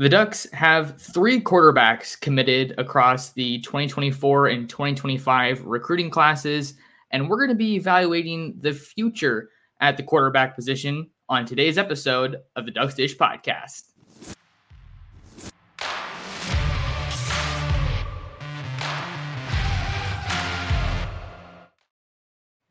The Ducks have three quarterbacks committed across the 2024 and 2025 recruiting classes, and we're going to be evaluating the future at the quarterback position on today's episode of the Ducks Dish podcast.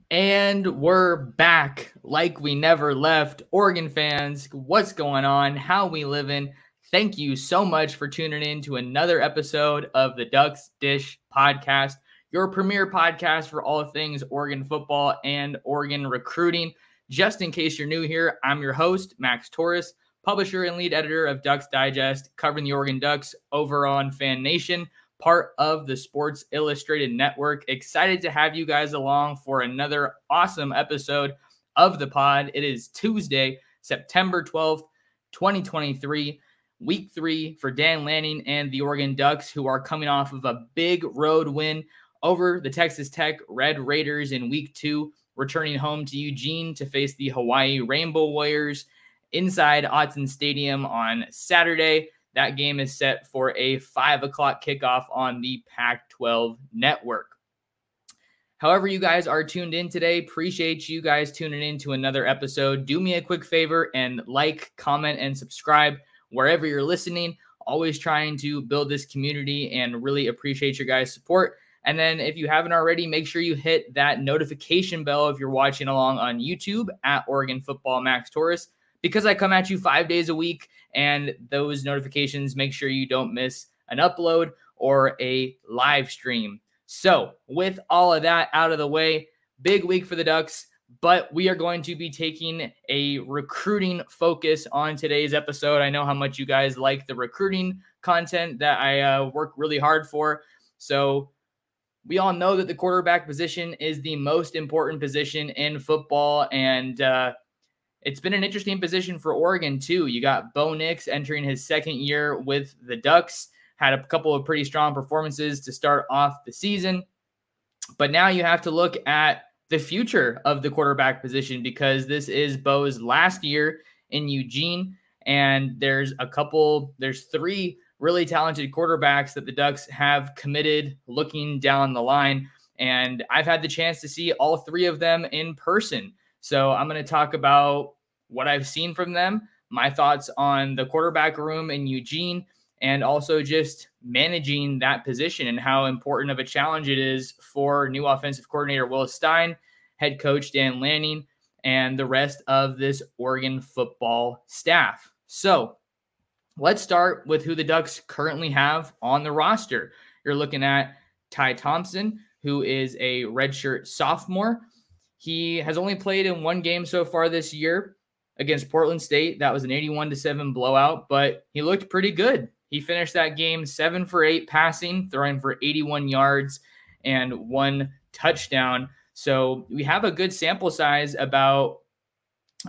And we're back like we never left. Oregon fans, what's going on? How we living? Thank you so much for tuning in to another episode of the Ducks Dish podcast, your premier podcast for all things Oregon football and Oregon recruiting. Just in case you're new here, I'm your host, Max Torres, publisher and lead editor of Ducks Digest, covering the Oregon Ducks over on Fan Nation part of the Sports Illustrated Network. Excited to have you guys along for another awesome episode of the pod. It is Tuesday, September 12th, 2023, week three for Dan Lanning and the Oregon Ducks, who are coming off of a big road win over the Texas Tech Red Raiders in week two, returning home to Eugene to face the Hawaii Rainbow Warriors inside Autzen Stadium on Saturday. That game is set for a five o'clock kickoff on the Pac 12 network. However, you guys are tuned in today, appreciate you guys tuning in to another episode. Do me a quick favor and like, comment, and subscribe wherever you're listening. Always trying to build this community and really appreciate your guys' support. And then, if you haven't already, make sure you hit that notification bell if you're watching along on YouTube at Oregon Football Max Torres because I come at you five days a week and those notifications make sure you don't miss an upload or a live stream. So, with all of that out of the way, big week for the Ducks, but we are going to be taking a recruiting focus on today's episode. I know how much you guys like the recruiting content that I uh, work really hard for. So, we all know that the quarterback position is the most important position in football. And uh, it's been an interesting position for Oregon too. You got Bo Nix entering his second year with the Ducks, had a couple of pretty strong performances to start off the season. But now you have to look at the future of the quarterback position because this is Bo's last year in Eugene and there's a couple there's three really talented quarterbacks that the Ducks have committed looking down the line and I've had the chance to see all three of them in person. So I'm going to talk about what I've seen from them, my thoughts on the quarterback room in Eugene, and also just managing that position and how important of a challenge it is for new offensive coordinator Will Stein, head coach Dan Lanning, and the rest of this Oregon football staff. So let's start with who the Ducks currently have on the roster. You're looking at Ty Thompson, who is a redshirt sophomore. He has only played in one game so far this year against Portland State. That was an 81 to 7 blowout, but he looked pretty good. He finished that game 7 for 8 passing, throwing for 81 yards and one touchdown. So we have a good sample size about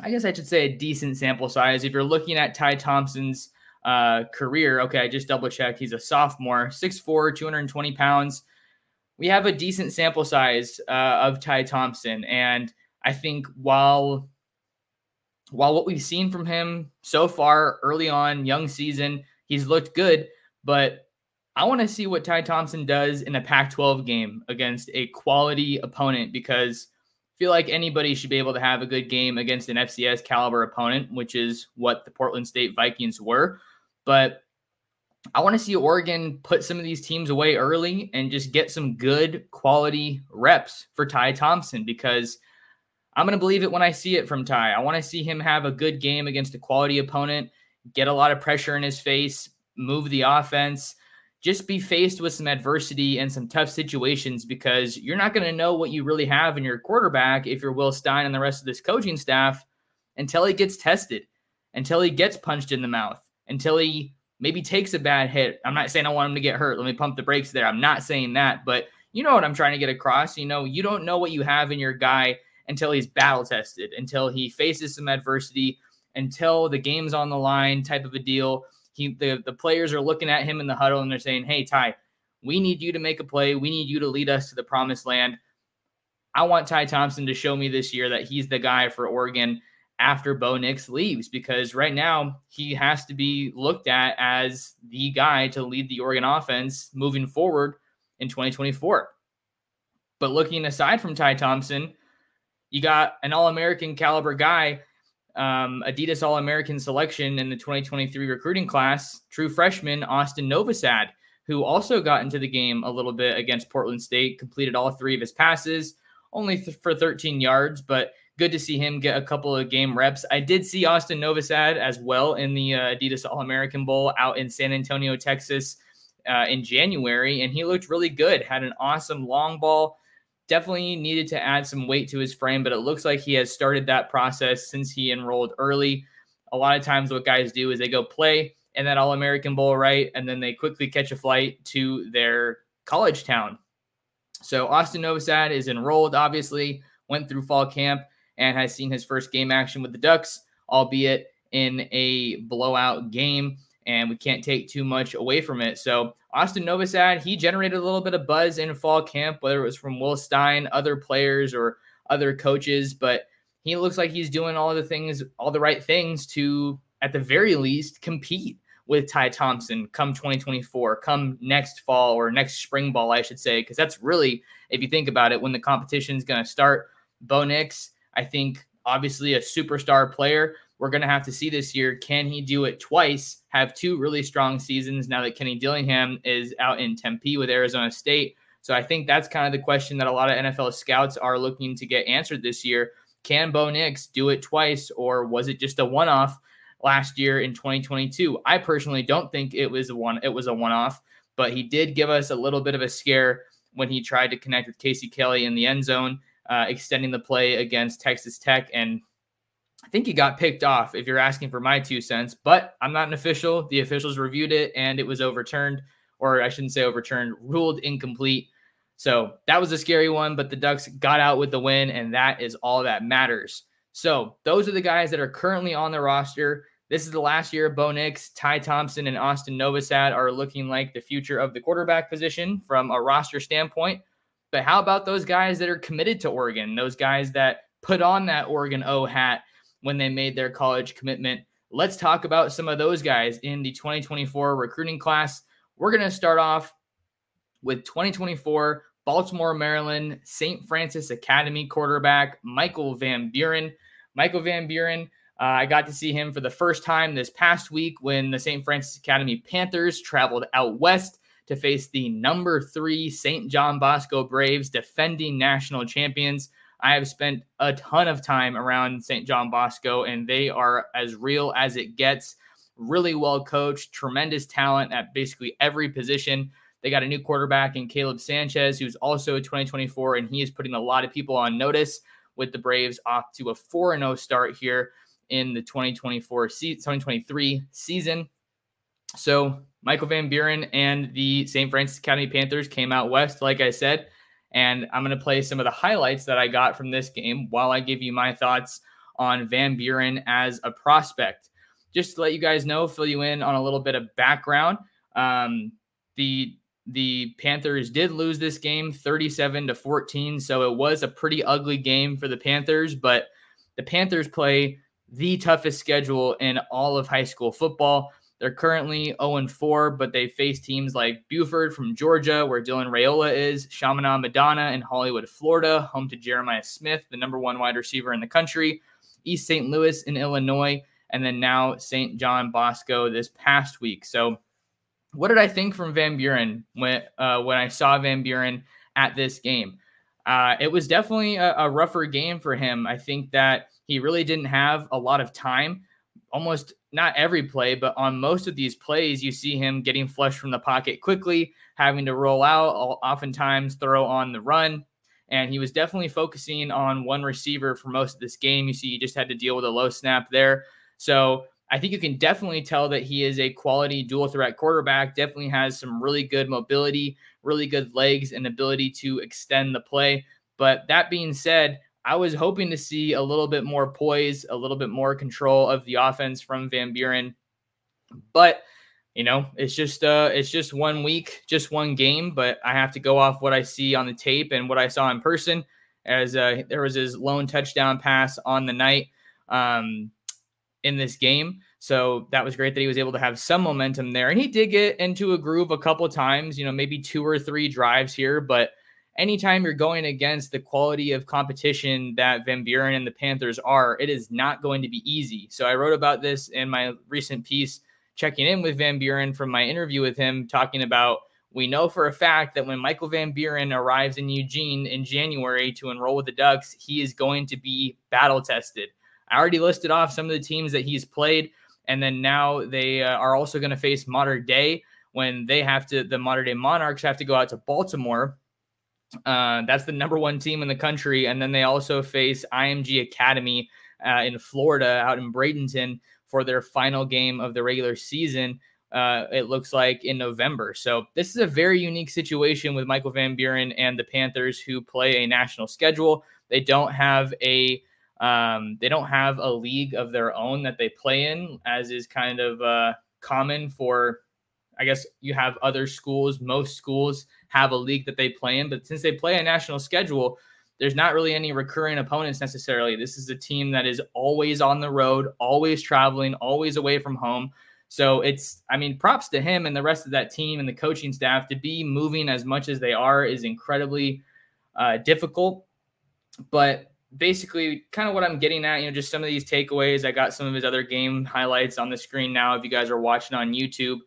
I guess I should say a decent sample size. If you're looking at Ty Thompson's uh, career, okay, I just double checked. He's a sophomore, 6'4, 220 pounds we have a decent sample size uh, of Ty Thompson, and I think while while what we've seen from him so far early on, young season, he's looked good, but I want to see what Ty Thompson does in a Pac 12 game against a quality opponent because I feel like anybody should be able to have a good game against an FCS caliber opponent, which is what the Portland State Vikings were. But I want to see Oregon put some of these teams away early and just get some good quality reps for Ty Thompson because I'm going to believe it when I see it from Ty. I want to see him have a good game against a quality opponent, get a lot of pressure in his face, move the offense, just be faced with some adversity and some tough situations because you're not going to know what you really have in your quarterback if you're Will Stein and the rest of this coaching staff until he gets tested, until he gets punched in the mouth, until he maybe takes a bad hit. I'm not saying I want him to get hurt. Let me pump the brakes there. I'm not saying that, but you know what I'm trying to get across. You know, you don't know what you have in your guy until he's battle tested, until he faces some adversity, until the game's on the line type of a deal he the, the players are looking at him in the huddle and they're saying, Hey, Ty, we need you to make a play. We need you to lead us to the promised land. I want Ty Thompson to show me this year that he's the guy for Oregon after Bo Nix leaves because right now he has to be looked at as the guy to lead the Oregon offense moving forward in 2024. But looking aside from Ty Thompson, you got an All American caliber guy um, Adidas All American selection in the 2023 recruiting class, true freshman Austin Novosad, who also got into the game a little bit against Portland State, completed all three of his passes, only th- for 13 yards, but good to see him get a couple of game reps. I did see Austin Novosad as well in the uh, Adidas All American Bowl out in San Antonio, Texas. Uh, in January, and he looked really good. Had an awesome long ball, definitely needed to add some weight to his frame, but it looks like he has started that process since he enrolled early. A lot of times, what guys do is they go play in that All American Bowl, right? And then they quickly catch a flight to their college town. So Austin Novosad is enrolled, obviously, went through fall camp and has seen his first game action with the Ducks, albeit in a blowout game. And we can't take too much away from it. So Austin Novosad, he generated a little bit of buzz in fall camp, whether it was from Will Stein, other players, or other coaches, but he looks like he's doing all the things, all the right things to, at the very least, compete with Ty Thompson come 2024, come next fall or next spring ball, I should say, because that's really, if you think about it, when the competition is going to start. Bo Nix, I think, obviously a superstar player, we're going to have to see this year. Can he do it twice? Have two really strong seasons now that Kenny Dillingham is out in Tempe with Arizona State. So I think that's kind of the question that a lot of NFL scouts are looking to get answered this year. Can Bo Nix do it twice, or was it just a one-off last year in 2022? I personally don't think it was a one. It was a one-off, but he did give us a little bit of a scare when he tried to connect with Casey Kelly in the end zone, uh, extending the play against Texas Tech, and think he got picked off if you're asking for my two cents, but I'm not an official. The officials reviewed it and it was overturned, or I shouldn't say overturned, ruled incomplete. So that was a scary one, but the Ducks got out with the win, and that is all that matters. So those are the guys that are currently on the roster. This is the last year of Bo Nix, Ty Thompson, and Austin Novosad are looking like the future of the quarterback position from a roster standpoint. But how about those guys that are committed to Oregon? Those guys that put on that Oregon O hat when they made their college commitment. Let's talk about some of those guys in the 2024 recruiting class. We're going to start off with 2024 Baltimore, Maryland, St. Frances Academy quarterback Michael Van Buren. Michael Van Buren, uh, I got to see him for the first time this past week when the St. Frances Academy Panthers traveled out west to face the number three St. John Bosco Braves, defending national champions. I have spent a ton of time around St. John Bosco, and they are as real as it gets. Really well coached, tremendous talent at basically every position. They got a new quarterback in Caleb Sanchez, who's also 2024, and he is putting a lot of people on notice with the Braves off to a 4 0 start here in the 2024 2023 season. So, Michael Van Buren and the St. Frances Academy Panthers came out west, like I said. And I'm going to play some of the highlights that I got from this game while I give you my thoughts on Van Buren as a prospect. Just to let you guys know, fill you in on a little bit of background. Um, the the Panthers did lose this game 37 to 14, so it was a pretty ugly game for the Panthers, but the Panthers play the toughest schedule in all of high school football. They're currently 0 4, but they face teams like Buford from Georgia, where Dylan Raiola is, Chaminade Madonna in Hollywood, Florida, home to Jeremiah Smith, the number one wide receiver in the country, East St. Louis in Illinois, and then now St. John Bosco this past week. So what did I think from Van Buren when uh, when I saw Van Buren at this game? Uh, it was definitely a, a rougher game for him. I think that he really didn't have a lot of time. Almost not every play, but on most of these plays, you see him getting flushed from the pocket quickly, having to roll out, oftentimes throw on the run. And he was definitely focusing on one receiver for most of this game. You see, he just had to deal with a low snap there. So I think you can definitely tell that he is a quality dual threat quarterback, definitely has some really good mobility, really good legs, and ability to extend the play. But that being said, I was hoping to see a little bit more poise, a little bit more control of the offense from Van Buren. But you know, it's just uh it's just one week, just one game, but I have to go off what I see on the tape and what I saw in person as uh, there was his lone touchdown pass on the night. Um, in this game. So that was great that he was able to have some momentum there. And he did get into a groove a couple times, you know, maybe two or three drives here. But anytime you're going against the quality of competition that Van Buren and the Panthers are, it is not going to be easy. So I wrote about this in my recent piece, checking in with Van Buren from my interview with him, talking about we know for a fact that when Michael Van Buren arrives in Eugene in January to enroll with the Ducks, he is going to be battle tested. I already listed off some of the teams that he's played, and then now they uh, are also going to face Mater Dei when they have to. The Mater Dei Monarchs have to go out to Baltimore. Uh, that's the number one team in the country, and then they also face IMG Academy uh, in Florida, out in Bradenton, for their final game of the regular season. Uh, it looks like in November. So this is a very unique situation with Michael Van Buren and the Panthers, who play a national schedule. They don't have a um, they don't have a league of their own that they play in, as is kind of uh, common for, I guess, you have other schools. Most schools have a league that they play in, but since they play a national schedule, there's not really any recurring opponents necessarily. This is a team that is always on the road, always traveling, always away from home. So it's, I mean, props to him and the rest of that team and the coaching staff to be moving as much as they are is incredibly uh, difficult. But basically kind of what I'm getting at, you know, just some of these takeaways. I got some of his other game highlights on the screen now. If you guys are watching on YouTube,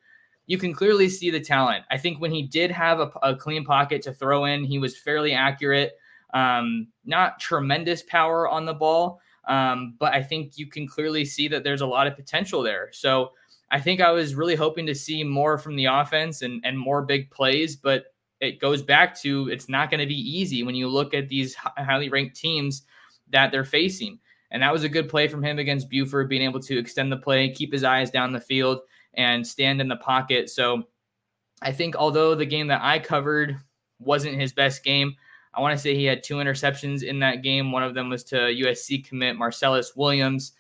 you can clearly see the talent. I think when he did have a, a clean pocket to throw in, he was fairly accurate. Um, not tremendous power on the ball, um, but I think you can clearly see that there's a lot of potential there. So I think I was really hoping to see more from the offense and, and more big plays, but it goes back to it's not going to be easy when you look at these highly ranked teams that they're facing. And that was a good play from him against Buford, being able to extend the play, keep his eyes down the field, and stand in the pocket. So I think although the game that I covered wasn't his best game, I want to say he had two interceptions in that game. One of them was to USC commit Marcellus Williams.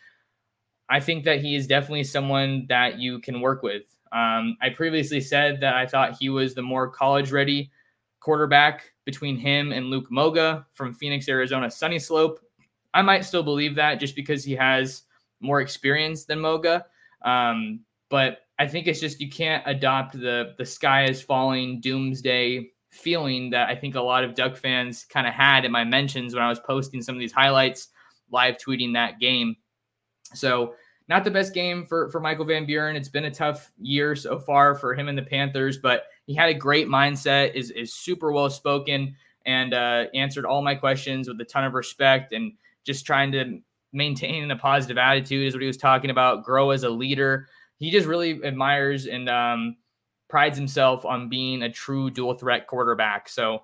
I think that he is definitely someone that you can work with. Um, I previously said that I thought he was the more college ready quarterback between him and Luke Moga from Phoenix, Arizona Sunny Slope. I might still believe that just because he has more experience than Moga. Um, but I think it's just you can't adopt the the sky is falling doomsday feeling that I think a lot of Duck fans kind of had in my mentions when I was posting some of these highlights, live tweeting that game. So not the best game for for Michael Van Buren. It's been a tough year so far for him and the Panthers, but he had a great mindset. is is super well spoken and uh, answered all my questions with a ton of respect and just trying to maintain a positive attitude is what he was talking about. Grow as a leader. He just really admires and um, prides himself on being a true dual threat quarterback. So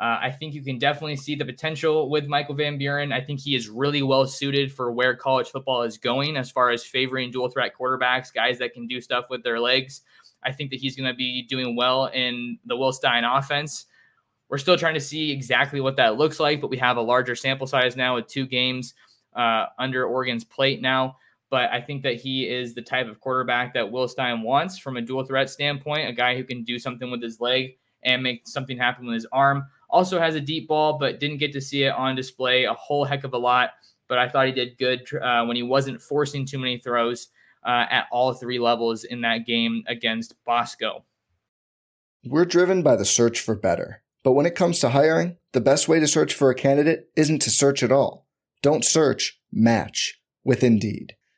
uh, I think you can definitely see the potential with Michael Van Buren. I think he is really well suited for where college football is going as far as favoring dual threat quarterbacks, guys that can do stuff with their legs. I think that he's going to be doing well in the Will Stein offense. We're still trying to see exactly what that looks like, but we have a larger sample size now with two games uh, under Oregon's plate now. But I think that he is the type of quarterback that Will Stein wants from a dual threat standpoint, a guy who can do something with his leg and make something happen with his arm. Also has a deep ball, but didn't get to see it on display a whole heck of a lot. But I thought he did good uh, when he wasn't forcing too many throws uh, at all three levels in that game against Bosco. We're driven by the search for better. But when it comes to hiring, the best way to search for a candidate isn't to search at all. Don't search, match with Indeed.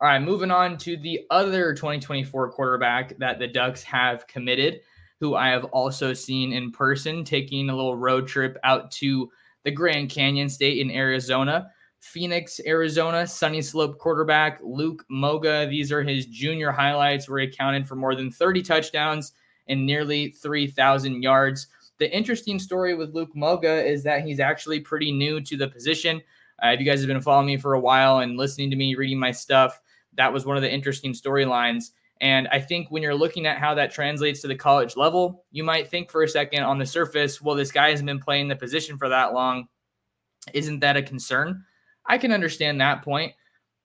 All right, moving on to the other 2024 quarterback that the Ducks have committed, who I have also seen in person taking a little road trip out to the Grand Canyon State in Arizona. Phoenix, Arizona, Sunny Slope quarterback Luke Moga. These are his junior highlights where he accounted for more than 30 touchdowns and nearly 3,000 yards. The interesting story with Luke Moga is that he's actually pretty new to the position. Uh, if you guys have been following me for a while and listening to me, reading my stuff, that was one of the interesting storylines. And I think when you're looking at how that translates to the college level, you might think for a second on the surface, well, this guy hasn't been playing the position for that long. Isn't that a concern? I can understand that point,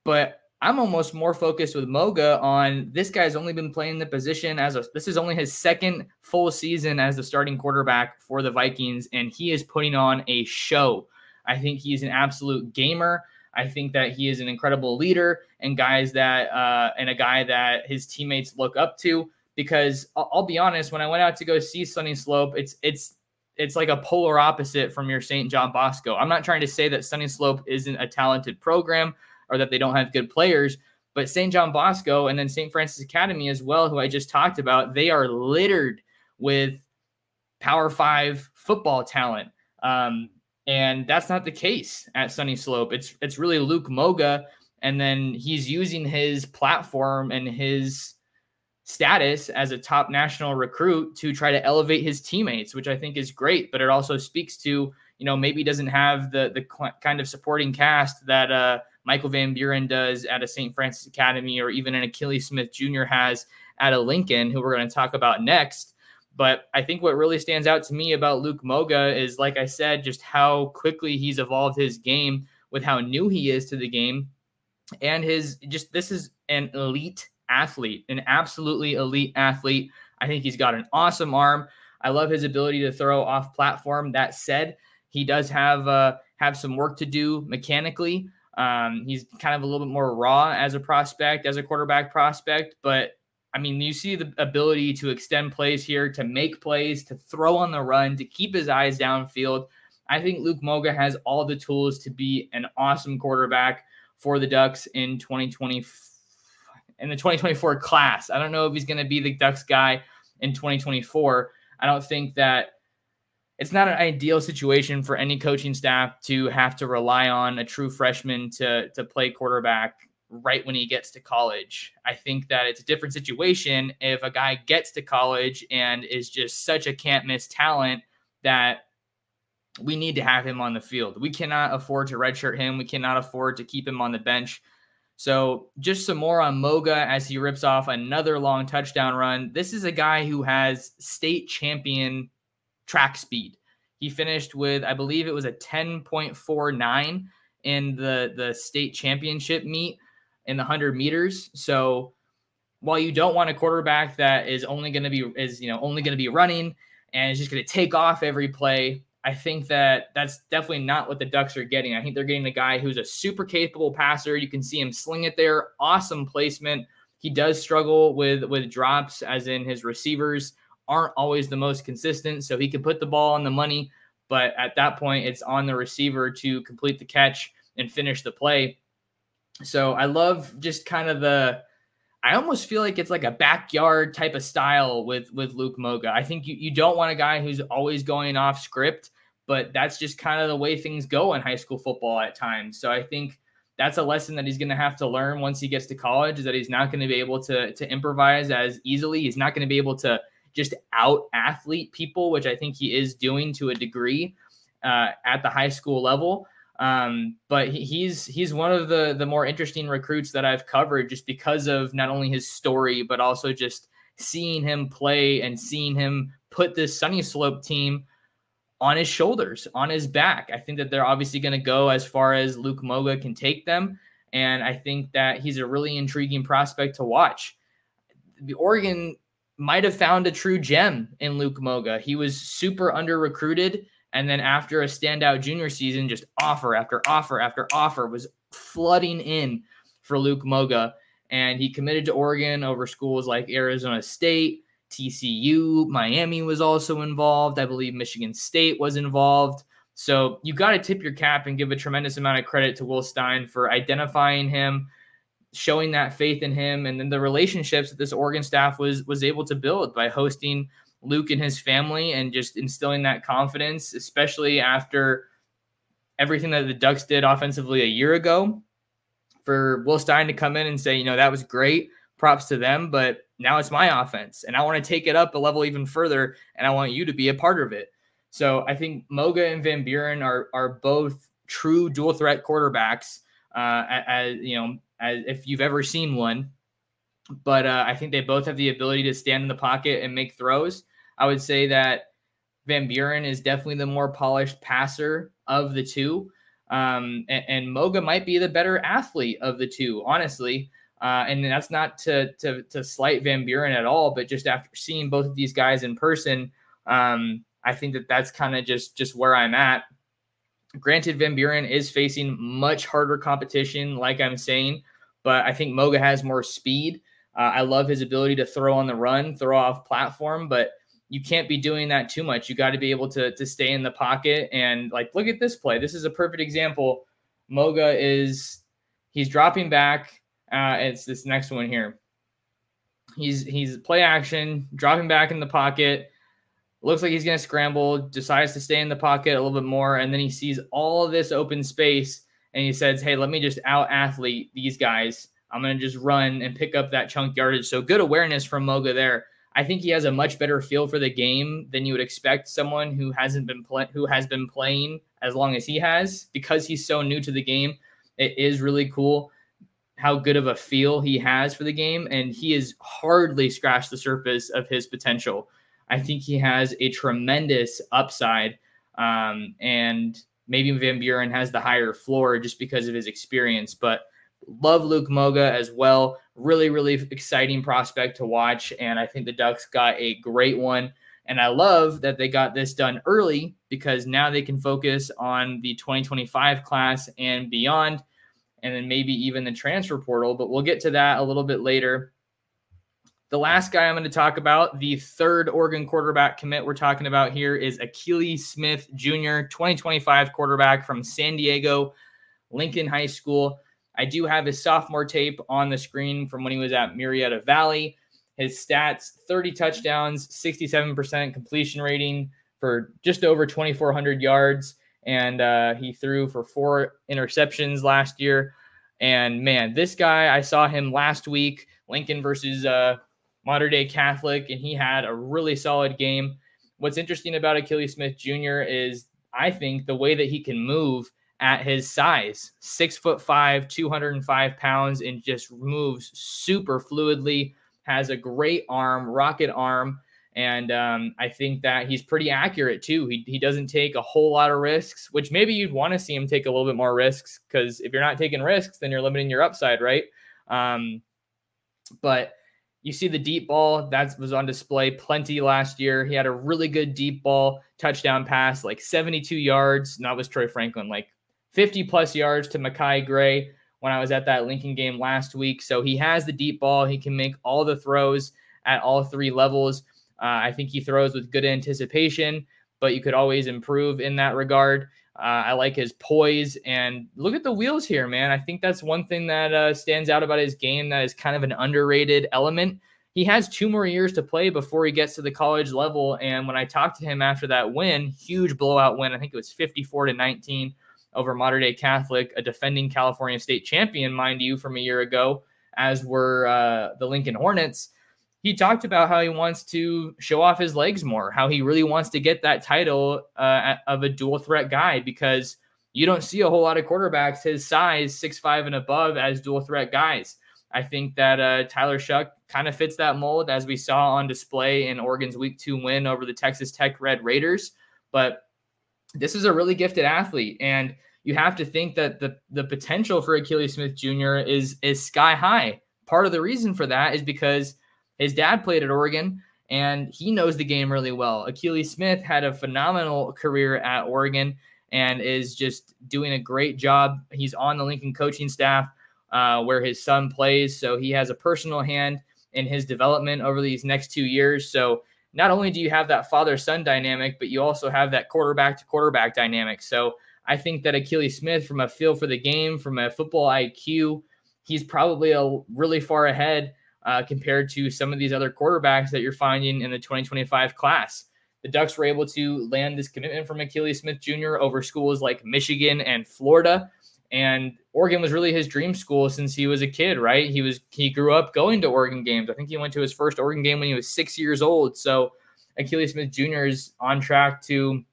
but I'm almost more focused with Moga on this guy's only been playing the position as a this is only his second full season as the starting quarterback for the Vikings, and he is putting on a show. I think he's an absolute gamer. I think that he is an incredible leader and guys that uh, and a guy that his teammates look up to. Because I'll, I'll be honest, when I went out to go see Sunny Slope, it's it's it's like a polar opposite from your St. John Bosco. I'm not trying to say that Sunny Slope isn't a talented program or that they don't have good players, but St. John Bosco and then St. Frances Academy as well, who I just talked about, they are littered with Power Five football talent. Um, and that's not the case at Sunny Slope. It's it's really Luke Moga, and then he's using his platform and his status as a top national recruit to try to elevate his teammates, which I think is great. But it also speaks to you know maybe doesn't have the the kind of supporting cast that uh, Michael Van Buren does at a St. Frances Academy, or even an Akili Smith Jr. has at a Lincoln, who we're going to talk about next. But I think what really stands out to me about Luke Moga is, like I said, just how quickly he's evolved his game with how new he is to the game. And his just this is an elite athlete, an absolutely elite athlete. I think he's got an awesome arm. I love his ability to throw off platform. That said, he does have uh, have some work to do mechanically. Um, he's kind of a little bit more raw as a prospect, as a quarterback prospect, but I mean, you see the ability to extend plays here, to make plays, to throw on the run, to keep his eyes downfield. I think Luke Moga has all the tools to be an awesome quarterback for the Ducks in 2020 in the 2024 class. I don't know if he's going to be the Ducks guy in 2024. I don't think that it's not an ideal situation for any coaching staff to have to rely on a true freshman to to play quarterback right when he gets to college. I think that it's a different situation if a guy gets to college and is just such a can't miss talent that we need to have him on the field. We cannot afford to redshirt him. We cannot afford to keep him on the bench. So, just some more on Moga as he rips off another long touchdown run. This is a guy who has state champion track speed. He finished with, I believe it was a 10.49 in the, the state championship meet in the 100 meters. So while you don't want a quarterback that is only going to be is you know only going to be running and is just going to take off every play, I think that that's definitely not what the Ducks are getting. I think they're getting a guy who's a super capable passer. You can see him sling it there, awesome placement. He does struggle with with drops, as in his receivers aren't always the most consistent. So he can put the ball on the money, but at that point, it's on the receiver to complete the catch and finish the play. So I love just kind of the I almost feel like it's like a backyard type of style with with Luke Moga. I think you, you don't want a guy who's always going off script, but that's just kind of the way things go in high school football at times. So I think that's a lesson that he's going to have to learn once he gets to college is that he's not going to be able to to improvise as easily. He's not going to be able to just out athlete people, which I think he is doing to a degree uh, at the high school level. Um, but he's he's one of the the more interesting recruits that I've covered just because of not only his story but also just seeing him play and seeing him put this Sunny Slope team on his shoulders, on his back. I think that they're obviously going to go as far as Luke Moga can take them. And I think that he's a really intriguing prospect to watch. The Oregon might have found a true gem in Luke Moga. He was super under recruited. And then after a standout junior season, just offer after offer after offer was flooding in for Luke Moga. And he committed to Oregon over schools like Arizona State, TCU, Miami was also involved. I believe Michigan State was involved. So you got to tip your cap and give a tremendous amount of credit to Will Stein for identifying him, showing that faith in him, and then the relationships that this Oregon staff was was able to build by hosting Luke and his family and just instilling that confidence, especially after everything that the Ducks did offensively a year ago. For Will Stein to come in and say, you know, that was great, props to them, but now it's my offense and I want to take it up a level even further and I want you to be a part of it. So I think Moga and Van Buren are are both true dual threat quarterbacks. Uh, as you know, as if you've ever seen one, but uh, I think they both have the ability to stand in the pocket and make throws. I would say that Van Buren is definitely the more polished passer of the two, um, and, and Moga might be the better athlete of the two, honestly. Uh, and that's not to, to to slight Van Buren at all, but just after seeing both of these guys in person, um, I think that that's kind of just just where I'm at. Granted, Van Buren is facing much harder competition, like I'm saying, but I think Moga has more speed. Uh, I love his ability to throw on the run, throw off platform, but you can't be doing that too much. You got to be able to to stay in the pocket and like look at this play. This is a perfect example. Moga is he's dropping back uh, it's this next one here. He's he's play action, dropping back in the pocket. Looks like he's to scramble. Decides to stay in the pocket a little bit more, and then he sees all this open space, and he says, "Hey, let me just out athlete these guys. I'm to just run and pick up that chunk yardage." So good awareness from Moga there. I think he has a much better feel for the game than you would expect someone who hasn't been play- who has been playing as long as he has because he's so new to the game. It is really cool how good of a feel he has for the game, and he has hardly scratched the surface of his potential. I think he has a tremendous upside, um, and maybe Van Buren has the higher floor just because of his experience. But love Luke Moga as well. Really, really exciting prospect to watch, and I think the Ducks got a great one. And I love that they got this done early because now they can focus on the 2025 class and beyond and then maybe even the transfer portal, but we'll get to that a little bit later. The last guy I'm going to talk about, the third Oregon quarterback commit we're talking about here is Akili Smith Jr., 2025 quarterback from San Diego Lincoln High School. I do have his sophomore tape on the screen from when he was at Murrieta Valley. His stats 30 touchdowns, 67% completion rating for just over 2,400 yards and uh, he threw for four interceptions last year. And man, this guy, I saw him last week, Lincoln versus uh, Mater Dei Catholic, and he had a really solid game. What's interesting about Akili Smith Jr. is I think the way that he can move at his size six foot five, 205 pounds, and just moves super fluidly, has a great arm, rocket arm. And um, I think that he's pretty accurate too. He, he doesn't take a whole lot of risks, which maybe you'd want to see him take a little bit more risks because if you're not taking risks, then you're limiting your upside, right? Um, but you see the deep ball that was on display plenty last year. He had a really good deep ball touchdown pass, like 72 yards. And that was Troy Franklin, like 50 plus yards to Makai Gray when I was at that Lincoln game last week. So he has the deep ball. He can make all the throws at all three levels. Uh, I think he throws with good anticipation, but you could always improve in that regard. Uh, I like his poise and look at the wheels here, man. I think that's one thing that uh, stands out about his game that is kind of an underrated element. He has two more years to play before he gets to the college level. And when I talked to him after that win, huge blowout win, I think it was 54 to 19 over Mater Dei Catholic, a defending California state champion, mind you, from a year ago, as were uh, the Lincoln Hornets he talked about how he wants to show off his legs more, how he really wants to get that title uh, of a dual threat guy because you don't see a whole lot of quarterbacks his size, six five and above, as dual threat guys. I think that uh, Tyler Shough kind of fits that mold, as we saw on display in Oregon's Week Two win over the Texas Tech Red Raiders. But this is a really gifted athlete, and you have to think that the the potential for Akili Smith Jr. is is sky high. Part of the reason for that is because his dad played at Oregon and he knows the game really well. Akili Smith had a phenomenal career at Oregon and is just doing a great job. He's on the Lincoln coaching staff uh, where his son plays, so he has a personal hand in his development over these next two years. So not only do you have that father son dynamic, but you also have that quarterback to quarterback dynamic. So I think that Akili Smith, from a feel for the game, from a football IQ, he's probably a really far ahead uh, compared to some of these other quarterbacks that you're finding in the 2025 class. The Ducks were able to land this commitment from Akili Smith Jr. over schools like Michigan and Florida. And Oregon was really his dream school since he was a kid, right? He was he grew up going to Oregon games. I think he went to his first Oregon game when he was six years old. So Akili Smith Jr. is on track to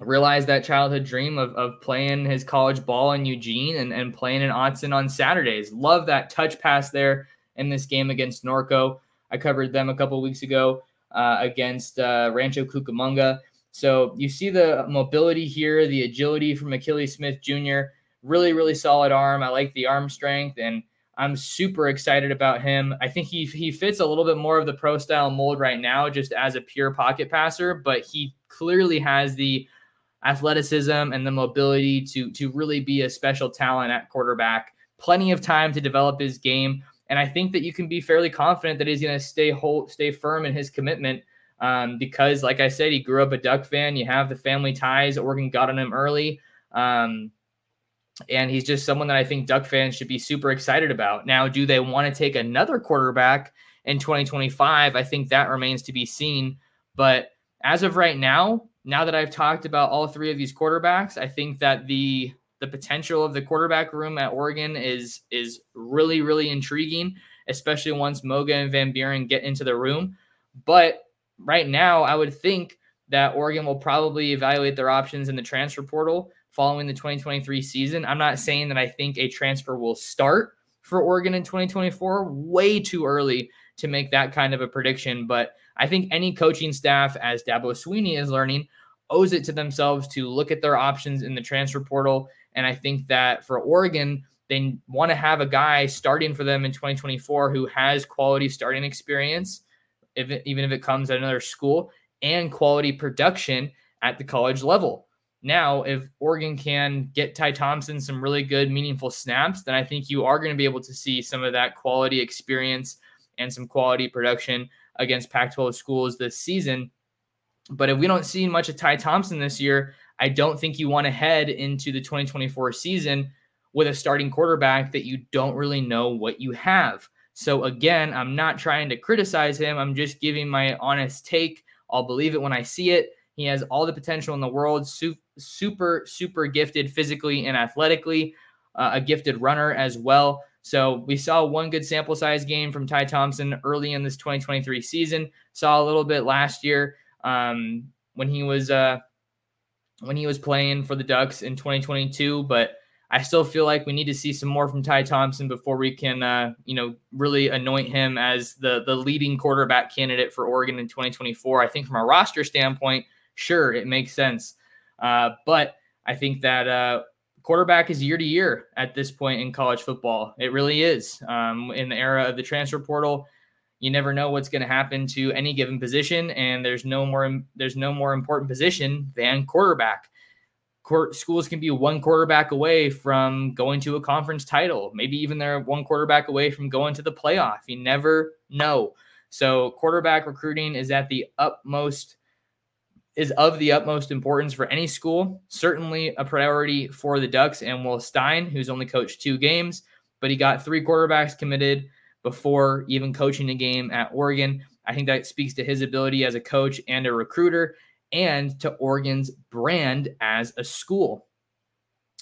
realize that childhood dream of, of playing his college ball in Eugene and, and playing in Autzen on Saturdays. Love that touch pass there in this game against Norco. I covered them a couple weeks ago uh, against uh, Rancho Cucamonga. So you see the mobility here, the agility from Akili Smith Jr. Really, really solid arm. I like the arm strength, and I'm super excited about him. I think he he fits a little bit more of the pro style mold right now, just as a pure pocket passer. But he clearly has the athleticism and the mobility to to really be a special talent at quarterback. Plenty of time to develop his game. And I think that you can be fairly confident that he's going to stay hold, stay firm in his commitment um, because, like I said, he grew up a Duck fan. You have the family ties. Oregon got on him early. Um, and he's just someone that I think Duck fans should be super excited about. Now, do they want to take another quarterback in 2025? I think that remains to be seen. But as of right now, now that I've talked about all three of these quarterbacks, I think that the the potential of the quarterback room at Oregon is is really really intriguing, especially once Moga and Van Buren get into the room. But right now, I would think that Oregon will probably evaluate their options in the transfer portal following the 2023 season. I'm not saying that I think a transfer will start for Oregon in 2024. Way too early to make that kind of a prediction, but I think any coaching staff, as Dabo Swinney is learning, owes it to themselves to look at their options in the transfer portal and I think that for Oregon, they want to have a guy starting for them in 2024 who has quality starting experience, if it, even if it comes at another school, and quality production at the college level. Now, if Oregon can get Ty Thompson some really good, meaningful snaps, then I think you are going to be able to see some of that quality experience and some quality production against Pac 12 schools this season. But if we don't see much of Ty Thompson this year, I don't think you want to head into the 2024 season with a starting quarterback that you don't really know what you have. So again, I'm not trying to criticize him. I'm just giving my honest take. I'll believe it when I see it. He has all the potential in the world. Super, super gifted physically and athletically. Uh, a gifted runner as well. So we saw one good sample size game from Ty Thompson early in this 2023 season. Saw a little bit last year um, when he was uh, when he was playing for the Ducks in 2022, but I still feel like we need to see some more from Ty Thompson before we can, uh, you know, really anoint him as the the leading quarterback candidate for Oregon in 2024. I think from a roster standpoint, sure, it makes sense, uh, but I think that uh, quarterback is year to year at this point in college football. It really is. Um, in the era of the transfer portal, you never know what's going to happen to any given position and there's no more there's no more important position than quarterback schools can be one quarterback away from going to a conference title maybe even they're one quarterback away from going to the playoff you never know so quarterback recruiting is at the utmost is of the utmost importance for any school certainly a priority for the ducks and will stein who's only coached two games but he got three quarterbacks committed before even coaching a game at Oregon. I think that speaks to his ability as a coach and a recruiter and to Oregon's brand as a school.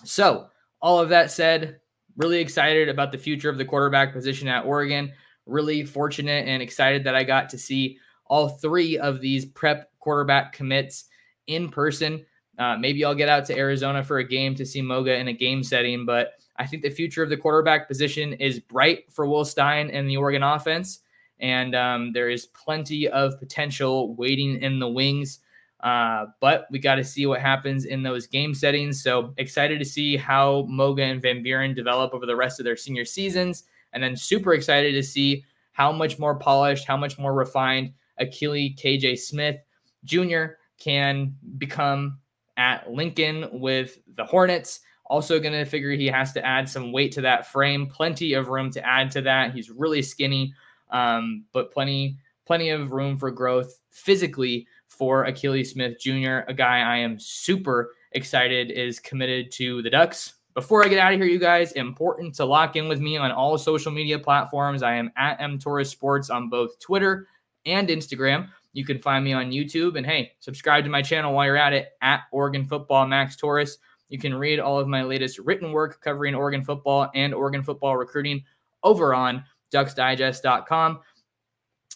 So, all of that said, really excited about the future of the quarterback position at Oregon. Really fortunate and excited that I got to see all three of these prep quarterback commits in person. Uh, maybe I'll get out to Arizona for a game to see Moga in a game setting, but I think the future of the quarterback position is bright for Will Stein and the Oregon offense. And um, there is plenty of potential waiting in the wings. Uh, but we got to see what happens in those game settings. So excited to see how Moga and Van Buren develop over the rest of their senior seasons. And then super excited to see how much more polished, how much more refined Akili KJ Smith Jr. can become at Lincoln with the Hornets. Also, going to figure he has to add some weight to that frame. Plenty of room to add to that. He's really skinny, um, but plenty, plenty of room for growth physically for Akili Smith Jr., a guy I am super excited is committed to the Ducks. Before I get out of here, you guys, important to lock in with me on all social media platforms. I am at M Torres Sports on both Twitter and Instagram. You can find me on YouTube. And hey, subscribe to my channel while you're at it at Oregon Football Max Torres. You can read all of my latest written work covering Oregon football and Oregon football recruiting over on ducksdigest.com.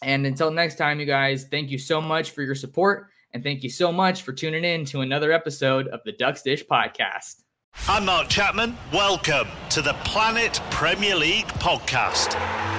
And until next time, you guys, thank you so much for your support. And thank you so much for tuning in to another episode of the Ducks Dish Podcast. I'm Mark Chapman. Welcome to the Planet Premier League podcast.